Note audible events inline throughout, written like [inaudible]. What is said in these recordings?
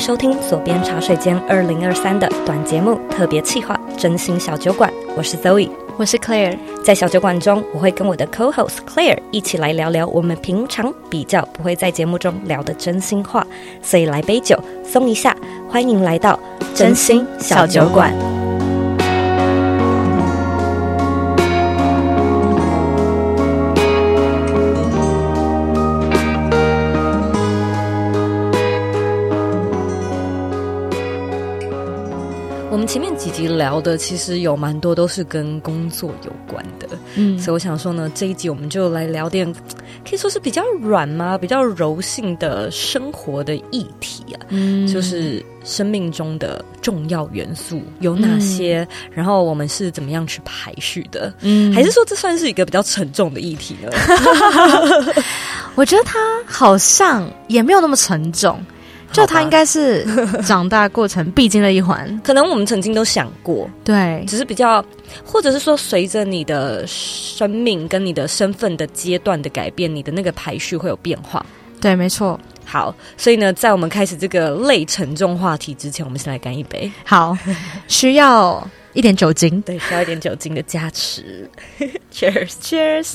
收听左边茶水间二零二三的短节目特别企划《真心小酒馆》，我是 Zoe，我是 Claire。在小酒馆中，我会跟我的 Co-host Claire 一起来聊聊我们平常比较不会在节目中聊的真心话，所以来杯酒松一下，欢迎来到真心小酒馆。前面几集聊的其实有蛮多都是跟工作有关的，嗯，所以我想说呢，这一集我们就来聊点可以说是比较软嘛、比较柔性的生活的议题啊，嗯，就是生命中的重要元素有哪些，嗯，然后我们是怎么样去排序的，嗯，还是说这算是一个比较沉重的议题呢？我觉得它好像也没有那么沉重。就他应该是 [laughs] 长大过程必经的一环，可能我们曾经都想过，对，只是比较，或者是说随着你的生命跟你的身份的阶段的改变，你的那个排序会有变化。对，没错。好，所以呢，在我们开始这个类沉重话题之前，我们先来干一杯。好，[laughs] 需要一点酒精，对，需要一点酒精的加持。[laughs] Cheers，Cheers。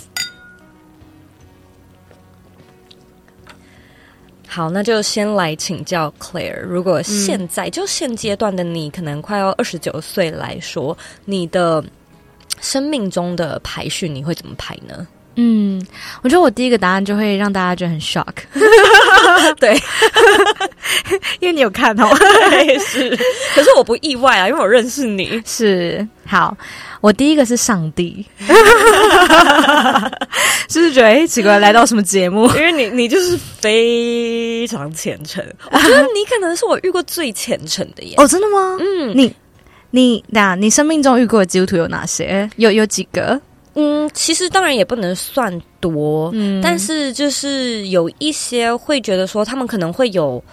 好，那就先来请教 Claire。如果现在、嗯、就现阶段的你，可能快要二十九岁来说，你的生命中的排序，你会怎么排呢？嗯，我觉得我第一个答案就会让大家觉得很 shock。[laughs] 对，[laughs] 因为你有看哦，是。[laughs] 可是我不意外啊，因为我认识你。是，好。我第一个是上帝，是不是觉得哎奇怪，来到什么节目？因为你你就是非常虔诚，我觉得你可能是我遇过最虔诚的耶。哦，真的吗？嗯，你你那，你生命中遇过的基督徒有哪些？有有几个？嗯，其实当然也不能算多，嗯，但是就是有一些会觉得说，他们可能会有。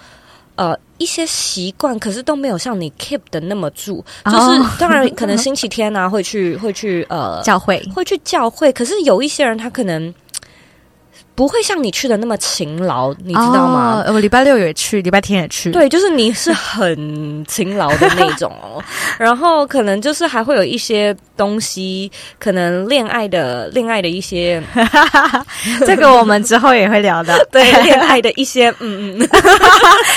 呃，一些习惯，可是都没有像你 keep 的那么住。就是、oh. 当然，可能星期天啊，会去会去呃教会，会去教会。可是有一些人，他可能。不会像你去的那么勤劳，你知道吗？哦、我礼拜六也去，礼拜天也去。对，就是你是很勤劳的那种哦。[laughs] 然后可能就是还会有一些东西，可能恋爱的恋爱的一些，[laughs] 这个我们之后也会聊的。[laughs] 对，恋爱的一些，嗯嗯。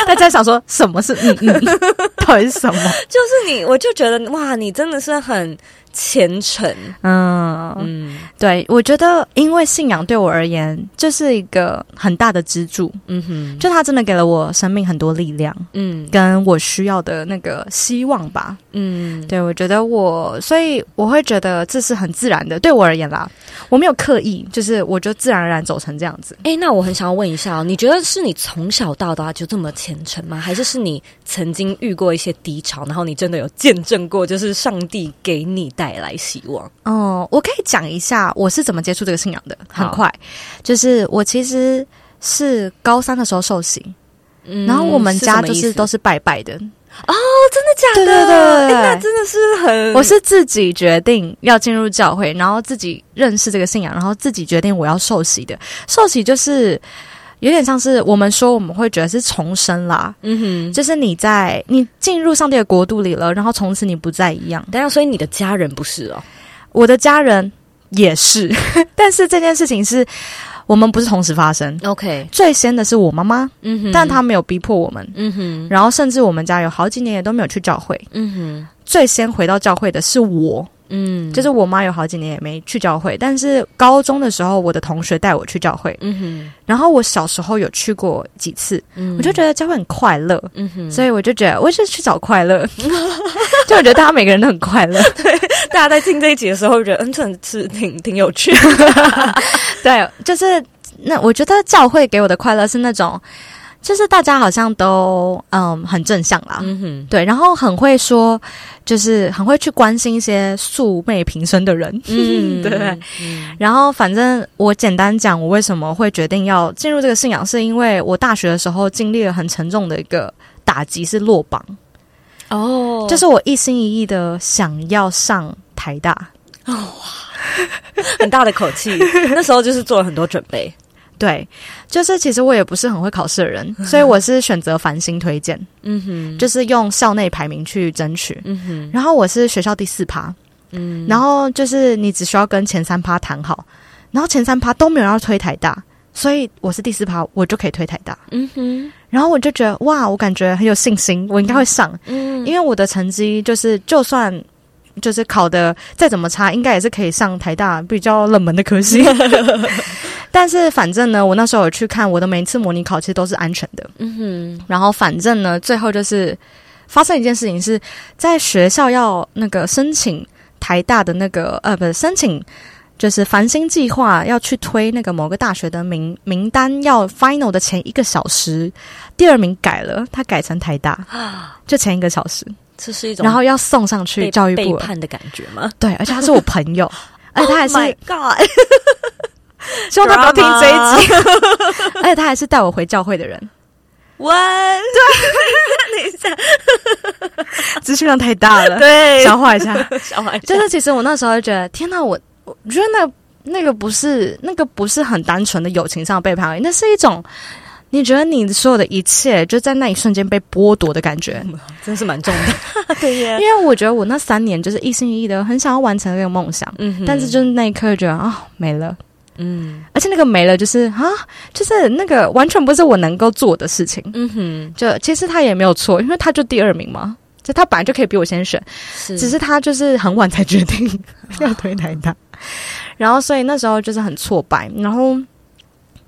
大家想说什么是嗯嗯？到底是什么？就是你，我就觉得哇，你真的是很。虔诚，嗯嗯，对，我觉得，因为信仰对我而言，就是一个很大的支柱，嗯哼，就他真的给了我生命很多力量，嗯，跟我需要的那个希望吧，嗯，对，我觉得我，所以我会觉得这是很自然的，对我而言啦，我没有刻意，就是我就自然而然走成这样子。哎，那我很想要问一下哦，你觉得是你从小到大就这么虔诚吗？还是是你曾经遇过一些低潮，然后你真的有见证过，就是上帝给你带带来希望哦，我可以讲一下我是怎么接触这个信仰的。很快，就是我其实是高三的时候受洗，嗯，然后我们家就是都是拜拜的哦，真的假的？对对对，那真的是很，我是自己决定要进入教会，然后自己认识这个信仰，然后自己决定我要受洗的。受洗就是。有点像是我们说，我们会觉得是重生啦，嗯哼，就是你在你进入上帝的国度里了，然后从此你不再一样。但是，所以你的家人不是哦？我的家人也是，[laughs] 但是这件事情是我们不是同时发生。OK，最先的是我妈妈，嗯哼，但她没有逼迫我们，嗯哼，然后甚至我们家有好几年也都没有去教会，嗯哼，最先回到教会的是我。嗯，就是我妈有好几年也没去教会，但是高中的时候，我的同学带我去教会。嗯哼，然后我小时候有去过几次，嗯，我就觉得教会很快乐。嗯哼，所以我就觉得我就是去找快乐。[laughs] 就我觉得大家每个人都很快乐。[laughs] 对，大家在听这一集的时候，觉得嗯，真的是挺挺有趣。[laughs] 对，就是那我觉得教会给我的快乐是那种。就是大家好像都嗯很正向啦，嗯哼，对，然后很会说，就是很会去关心一些素昧平生的人，嗯，[laughs] 对，嗯，然后反正我简单讲，我为什么会决定要进入这个信仰，是因为我大学的时候经历了很沉重的一个打击，是落榜，哦，就是我一心一意的想要上台大，哦，[laughs] 哇，很大的口气，那时候就是做了很多准备。对，就是其实我也不是很会考试的人，所以我是选择繁星推荐，[laughs] 嗯哼，就是用校内排名去争取，嗯哼，然后我是学校第四趴，嗯，然后就是你只需要跟前三趴谈好，然后前三趴都没有要推台大，所以我是第四趴，我就可以推台大，嗯哼，然后我就觉得哇，我感觉很有信心，我应该会上，嗯，因为我的成绩就是就算。就是考的再怎么差，应该也是可以上台大比较冷门的科系。[laughs] 但是反正呢，我那时候有去看我的每一次模拟考，其实都是安全的。嗯哼。然后反正呢，最后就是发生一件事情，是在学校要那个申请台大的那个呃，不是申请，就是繁星计划要去推那个某个大学的名名单，要 final 的前一个小时，第二名改了，他改成台大，就前一个小时。这是一种，然后要送上去教育部背叛的感觉吗？对，而且他是我朋友，[laughs] 而且他还是 Oh my God，[laughs] 希望他不要听这一集，[laughs] 而且他还是带我回教会的人。What？对，[laughs] 等一下，资讯量太大了，对，消化一下，消化一下。就是其实我那时候就觉得，天哪，我我觉得那那个不是那个不是很单纯的友情上的背叛而已，那是一种。你觉得你所有的一切就在那一瞬间被剥夺的感觉，嗯、真是蛮重的。对呀，因为我觉得我那三年就是一心一意的，很想要完成那个梦想。嗯，但是就是那一刻觉得啊、哦，没了。嗯，而且那个没了，就是啊，就是那个完全不是我能够做的事情。嗯哼，就其实他也没有错，因为他就第二名嘛，就他本来就可以比我先选，是只是他就是很晚才决定 [laughs] 要推台大，然后所以那时候就是很挫败，然后。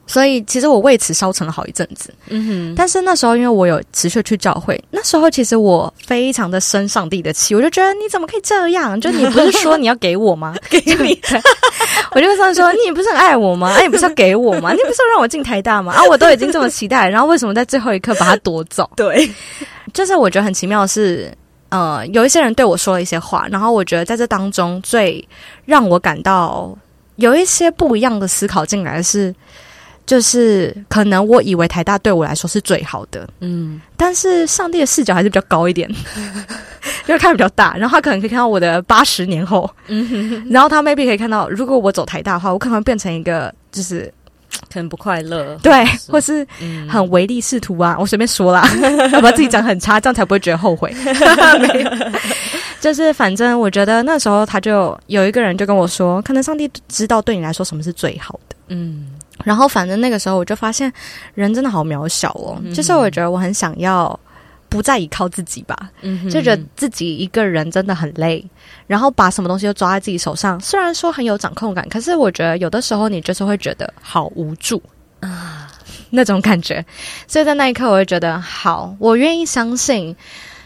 所以其实我为此烧成了好一阵子，嗯哼。但是那时候因为我有持续去教会，那时候其实我非常的生上帝的气，我就觉得你怎么可以这样？就你不是说你要给我吗？[laughs] 给你，[laughs] 我就跟上帝说，你不是很爱我吗？啊，你不是要给我吗？你不是要让我进台大吗？啊，[laughs] 我都已经这么期待，然后为什么在最后一刻把它夺走？对，就是我觉得很奇妙的是，呃，有一些人对我说了一些话，然后我觉得在这当中最让我感到有一些不一样的思考进来的是。就是可能我以为台大对我来说是最好的，嗯，但是上帝的视角还是比较高一点，[laughs] 因为看比较大，然后他可能可以看到我的八十年后，然后他 maybe 可以看到，如果我走台大的话，我可能会变成一个就是可能不快乐，对，或是很唯利是图啊，我随便说啦，[laughs] 要把自己讲很差，这样才不会觉得后悔。[laughs] 没有，就是反正我觉得那时候他就有一个人就跟我说，可能上帝知道对你来说什么是最好的，嗯。然后，反正那个时候我就发现，人真的好渺小哦。嗯、就是我觉得我很想要不再依靠自己吧，嗯、就觉得自己一个人真的很累。然后把什么东西都抓在自己手上，虽然说很有掌控感，可是我觉得有的时候你就是会觉得好无助啊，那种感觉。所以在那一刻，我会觉得好，我愿意相信，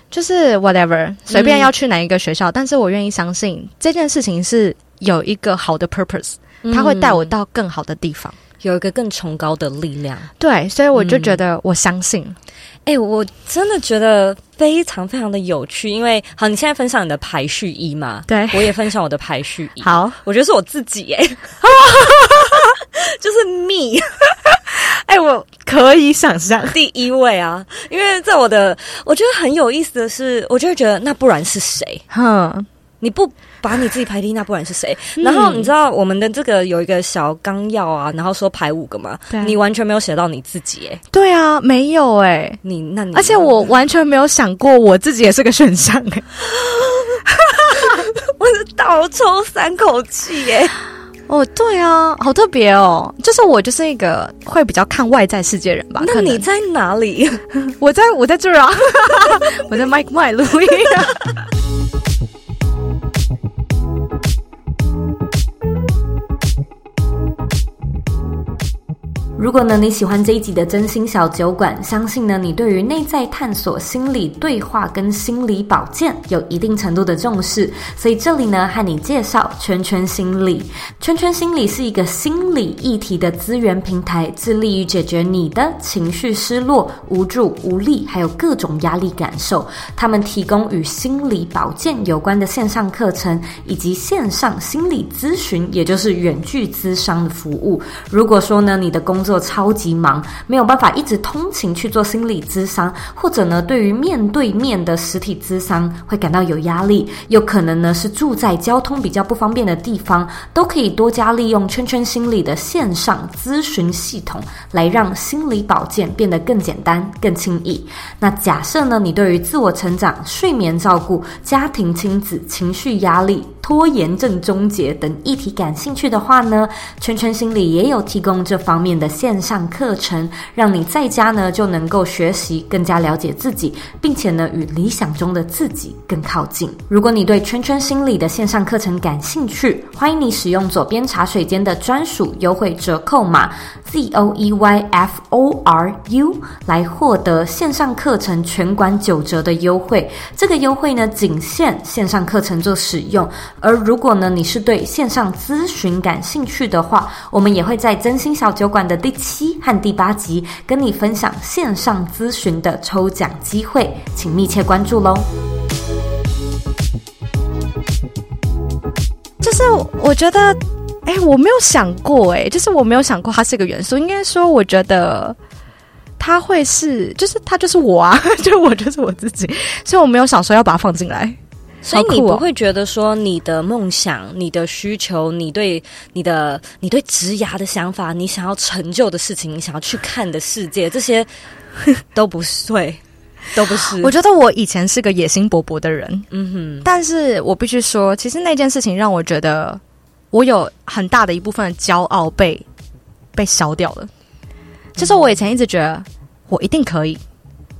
就是 whatever，随便要去哪一个学校，嗯、但是我愿意相信这件事情是有一个好的 purpose，它会带我到更好的地方。有一个更崇高的力量，对，所以我就觉得我相信。哎、嗯欸，我真的觉得非常非常的有趣，因为好，你现在分享你的排序一嘛，对，我也分享我的排序一。好，我觉得是我自己、欸，哎，就是 me。哎、欸，我可以想象第一位啊，因为在我的，我觉得很有意思的是，我就会觉得那不然是谁？哼。你不把你自己排第一，那不然是谁？嗯、然后你知道我们的这个有一个小纲要啊，然后说排五个嘛，对你完全没有写到你自己哎。对啊，没有哎。你那你，而且我完全没有想过我自己也是个选项哎。[laughs] 我是倒抽三口气哎。哦，对啊，好特别哦。就是我就是一个会比较看外在世界人吧。那你在哪里？[laughs] 我在我在这儿啊，[laughs] 我在麦麦录音。如果呢，你喜欢这一集的真心小酒馆，相信呢，你对于内在探索、心理对话跟心理保健有一定程度的重视，所以这里呢，和你介绍圈圈心理。圈圈心理是一个心理议题的资源平台，致力于解决你的情绪失落、无助、无力，还有各种压力感受。他们提供与心理保健有关的线上课程，以及线上心理咨询，也就是远距咨商的服务。如果说呢，你的工作作超级忙，没有办法一直通勤去做心理咨商，或者呢，对于面对面的实体咨商会感到有压力，有可能呢是住在交通比较不方便的地方，都可以多加利用圈圈心理的线上咨询系统，来让心理保健变得更简单、更轻易。那假设呢，你对于自我成长、睡眠照顾、家庭亲子、情绪压力、拖延症终结等议题感兴趣的话呢，圈圈心理也有提供这方面的线上课程，让你在家呢就能够学习，更加了解自己，并且呢与理想中的自己更靠近。如果你对圈圈心理的线上课程感兴趣，欢迎你使用左边茶水间的专属优惠折扣码 Z O E Y F O R U 来获得线上课程全馆九折的优惠。这个优惠呢仅限线上课程做使用。而如果呢，你是对线上咨询感兴趣的话，我们也会在真心小酒馆的第七和第八集跟你分享线上咨询的抽奖机会，请密切关注喽。就是我觉得，哎，我没有想过，哎，就是我没有想过它是个元素。应该说，我觉得它会是，就是它就是我啊，[laughs] 就是我就是我自己，所以我没有想说要把它放进来。所以你不会觉得说你的梦想、你的需求、你对你的、你对职涯的想法、你想要成就的事情、你想要去看的世界，这些 [laughs] 都不是，对，都不是。我觉得我以前是个野心勃勃的人，嗯哼，但是我必须说，其实那件事情让我觉得我有很大的一部分的骄傲被被消掉了。就是我以前一直觉得我一定可以。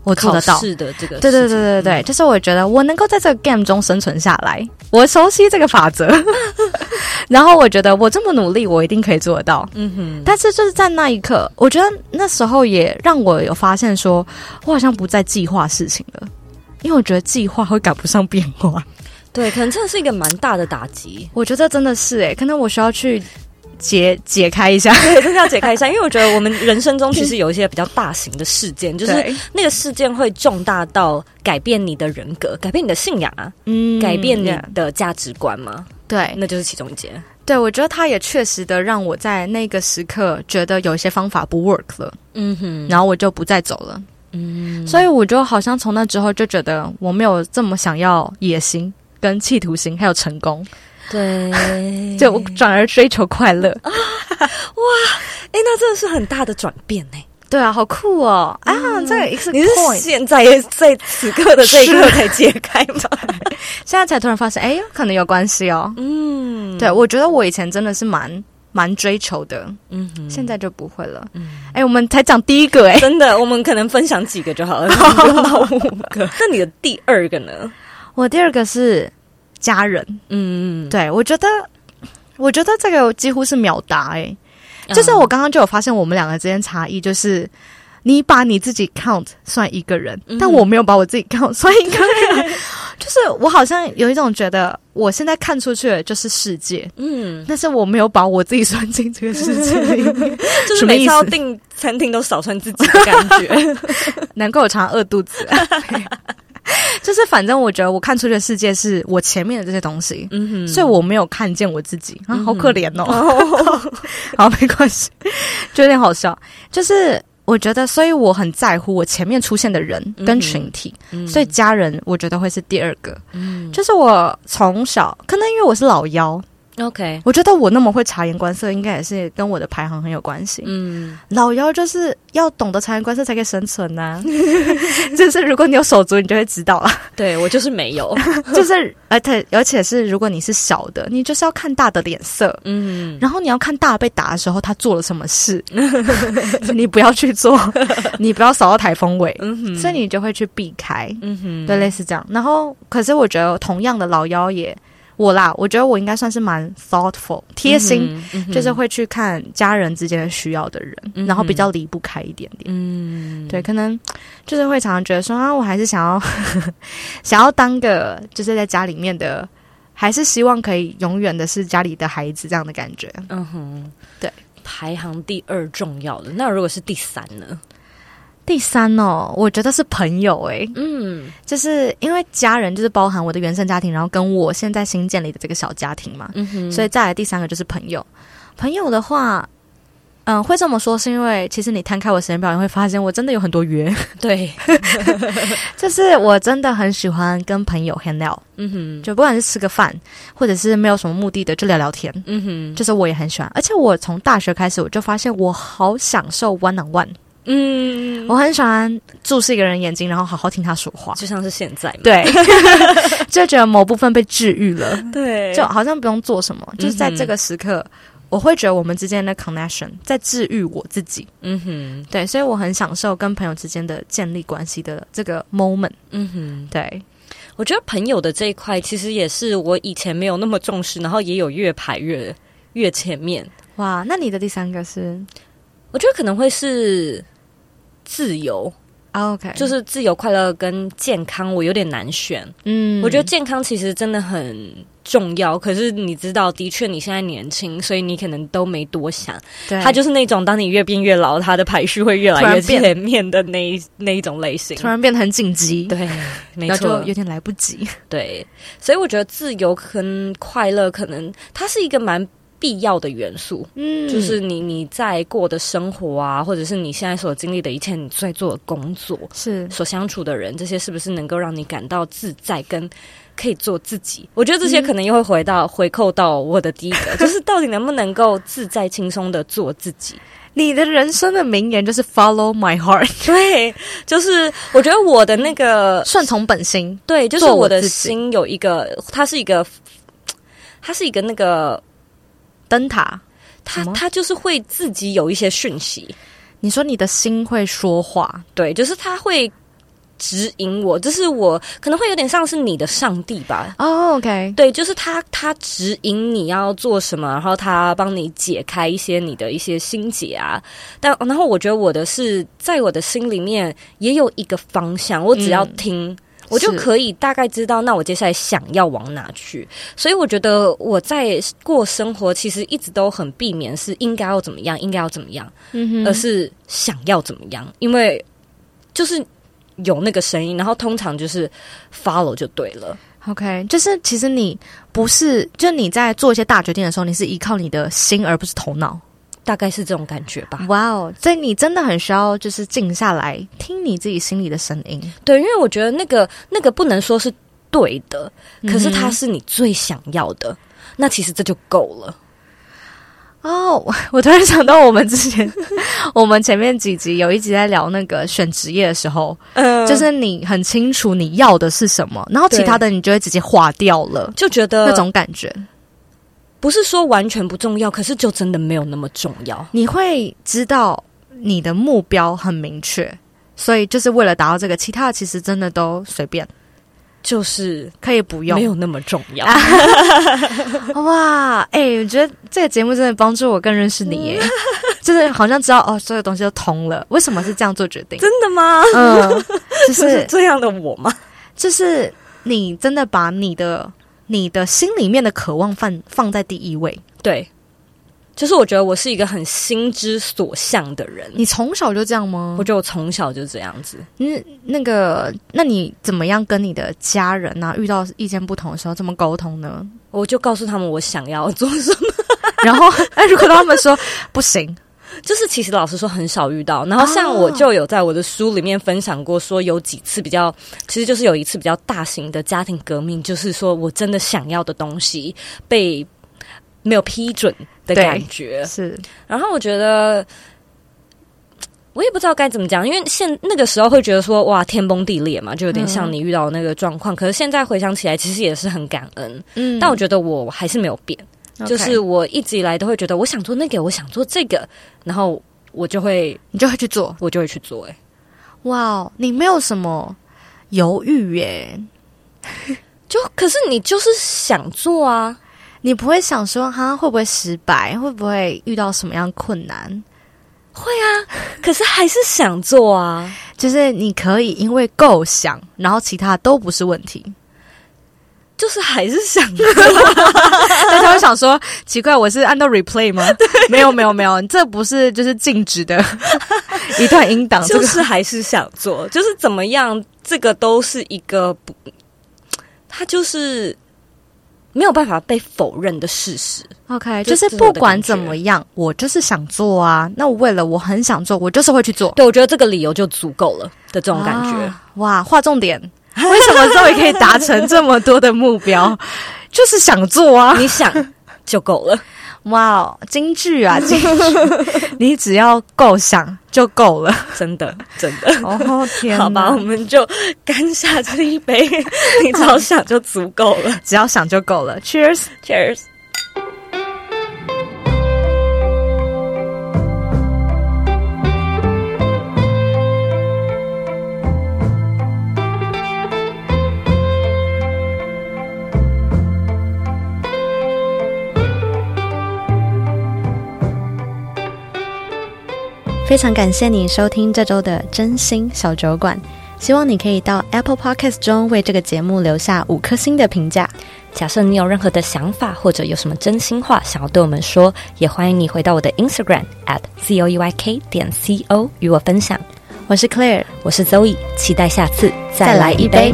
我做得到，是的，这个对对对对对，就是我觉得我能够在这个 game 中生存下来，我熟悉这个法则，[laughs] 然后我觉得我这么努力，我一定可以做得到。嗯哼，但是就是在那一刻，我觉得那时候也让我有发现说，说我好像不再计划事情了，因为我觉得计划会赶不上变化。对，可能这是一个蛮大的打击。我觉得真的是诶，可能我需要去。解解开一下，对，真的要解开一下，[laughs] 因为我觉得我们人生中其实有一些比较大型的事件，就是那个事件会重大到改变你的人格，改变你的信仰啊，嗯，改变你的价值观嘛，对，那就是其中一件。对，我觉得他也确实的让我在那个时刻觉得有一些方法不 work 了，嗯哼，然后我就不再走了，嗯，所以我就好像从那之后就觉得我没有这么想要野心跟企图心，还有成功。对，[laughs] 就转而追求快乐啊！哇，哎，那真的是很大的转变呢。对啊，好酷哦！啊，这个也是你是现在在此刻的这一刻才解开吗？[laughs] 现在才突然发现，哎，可能有关系哦。嗯，对，我觉得我以前真的是蛮蛮追求的，嗯哼，现在就不会了。嗯，哎，我们才讲第一个，哎，真的，我们可能分享几个就好了，[laughs] 五个。那你的第二个呢？我第二个是。家人，嗯，对，我觉得，我觉得这个几乎是秒答哎、欸，就是我刚刚就有发现我们两个之间差异，就是你把你自己 count 算一个人，嗯、但我没有把我自己 count 算一个人，[laughs] 就是我好像有一种觉得我现在看出去的就是世界，嗯，但是我没有把我自己算进这个世界里面，[laughs] 就是每次要订餐厅都少算自己的感觉，[laughs] 难怪我常常饿肚子。[laughs] 就是，反正我觉得我看出去的世界是我前面的这些东西，嗯哼，所以我没有看见我自己啊，好可怜哦。[laughs] 好，没关系，就有点好笑。就是我觉得，所以我很在乎我前面出现的人跟群体，嗯、所以家人我觉得会是第二个。嗯，就是我从小可能因为我是老幺。OK，我觉得我那么会察言观色，应该也是跟我的排行很有关系。嗯，老妖就是要懂得察言观色才可以生存呐、啊。[laughs] 就是如果你有手足，你就会知道了。对，我就是没有，[laughs] 就是而且而且是如果你是小的，你就是要看大的脸色。嗯，然后你要看大被打的时候他做了什么事，[laughs] 你不要去做，你不要扫到台风尾。所以你就会去避开。嗯哼，对，类似这样。然后，可是我觉得同样的老妖也。我啦，我觉得我应该算是蛮 thoughtful 贴心，嗯嗯、就是会去看家人之间需要的人，嗯、然后比较离不开一点点。嗯，对，可能就是会常常觉得说啊，我还是想要 [laughs] 想要当个就是在家里面的，还是希望可以永远的是家里的孩子这样的感觉。嗯哼，对，排行第二重要的，那如果是第三呢？第三哦，我觉得是朋友哎，嗯，就是因为家人就是包含我的原生家庭，然后跟我现在新建立的这个小家庭嘛，嗯哼，所以再来第三个就是朋友。朋友的话，嗯，会这么说是因为其实你摊开我时间表，你会发现我真的有很多约。对，[laughs] 就是我真的很喜欢跟朋友 hang out，嗯哼，就不管是吃个饭，或者是没有什么目的的就聊聊天，嗯哼，就是我也很喜欢。而且我从大学开始，我就发现我好享受 one on one，嗯，我很喜欢注视一个人眼睛，然后好好听他说话，就像是现在，对，[laughs] 就觉得某部分被治愈了，对，就好像不用做什么，就是在这个时刻。我会觉得我们之间的 connection 在治愈我自己，嗯哼，对，所以我很享受跟朋友之间的建立关系的这个 moment，嗯哼，对，我觉得朋友的这一块其实也是我以前没有那么重视，然后也有越排越越前面。哇，那你的第三个是？我觉得可能会是自由。OK，就是自由、快乐跟健康，我有点难选。嗯，我觉得健康其实真的很重要。可是你知道，的确你现在年轻，所以你可能都没多想。对，他就是那种当你越变越老，他的排序会越来越前面的那一那一种类型，突然变得很紧急。对，[laughs] 没错，就有点来不及。对，所以我觉得自由跟快乐，可能它是一个蛮。必要的元素，嗯，就是你你在过的生活啊，或者是你现在所经历的一切，你在做的工作，是所相处的人，这些是不是能够让你感到自在，跟可以做自己？我觉得这些可能又会回到、嗯、回扣到我的第一个，[laughs] 就是到底能不能够自在轻松的做自己？你的人生的名言就是 “Follow my heart”，[laughs] 对，就是我觉得我的那个顺从本心，对，就是我的心有一个，它是一个，它是一个那个。灯塔，它它就是会自己有一些讯息。你说你的心会说话，对，就是它会指引我，就是我可能会有点像是你的上帝吧。哦，OK，对，就是他他指引你要做什么，然后他帮你解开一些你的一些心结啊。但然后我觉得我的是在我的心里面也有一个方向，我只要听。嗯我就可以大概知道，那我接下来想要往哪去。所以我觉得我在过生活，其实一直都很避免是应该要怎么样，应该要怎么样，嗯，而是想要怎么样。因为就是有那个声音，然后通常就是 follow 就对了。OK，就是其实你不是，就你在做一些大决定的时候，你是依靠你的心，而不是头脑。大概是这种感觉吧。哇哦，所以你真的很需要，就是静下来听你自己心里的声音。对，因为我觉得那个那个不能说是对的，可是它是你最想要的，嗯、那其实这就够了。哦，[laughs] 我突然想到，我们之前 [laughs] 我们前面几集有一集在聊那个选职业的时候，嗯，就是你很清楚你要的是什么，然后其他的你就会直接划掉了，就觉得那种感觉。不是说完全不重要，可是就真的没有那么重要。你会知道你的目标很明确，所以就是为了达到这个，其他的其实真的都随便，就是可以不用，没有那么重要。[laughs] 哇，哎、欸，我觉得这个节目真的帮助我更认识你耶，[laughs] 就是好像知道哦，所有东西都通了。为什么是这样做决定？真的吗？嗯，就是，[laughs] 是这样的我吗？就是你真的把你的。你的心里面的渴望放放在第一位，对，就是我觉得我是一个很心之所向的人。你从小就这样吗？我觉得我从小就这样子。嗯，那个，那你怎么样跟你的家人啊，遇到意见不同的时候怎么沟通呢？我就告诉他们我想要做什么，然后，哎，[laughs] 如果他们说不行。就是其实老实说很少遇到，然后像我就有在我的书里面分享过，说有几次比较，其实就是有一次比较大型的家庭革命，就是说我真的想要的东西被没有批准的感觉是。然后我觉得我也不知道该怎么讲，因为现那个时候会觉得说哇天崩地裂嘛，就有点像你遇到的那个状况。可是现在回想起来，其实也是很感恩。嗯，但我觉得我还是没有变。就是我一直以来都会觉得，我想做那个，我想做这个，然后我就会，你就会去做，我就会去做。哎，哇，你没有什么犹豫耶？[laughs] 就可是你就是想做啊，你不会想说哈会不会失败，会不会遇到什么样困难？会啊，可是还是想做啊。[laughs] 就是你可以因为够想，然后其他都不是问题。就是还是想，做，大家会想说奇怪，我是按照 replay 吗？没有没有没有，这不是就是静止的 [laughs] 一段音档，就是还是想做，就是怎么样，这个都是一个不，他就是没有办法被否认的事实。OK，就是不管怎么样，我就是想做啊。那我为了我很想做，我就是会去做。对，我觉得这个理由就足够了的这种感觉。啊、哇，划重点，为什么终于可以达成这么多的目标？[laughs] 就是想做啊，你想就够了。哇哦，京剧啊，[laughs] 京剧！你只要够想就够了，真的，真的。哦天，好吧，我们就干下这一杯，[laughs] 你只要想就足够了，只要想就够了。Cheers，Cheers。非常感谢你收听这周的真心小酒馆，希望你可以到 Apple Podcast 中为这个节目留下五颗星的评价。假设你有任何的想法或者有什么真心话想要对我们说，也欢迎你回到我的 Instagram at z o e y k 点 c o 与我分享。我是 Claire，我是 Zoe，期待下次再来一杯。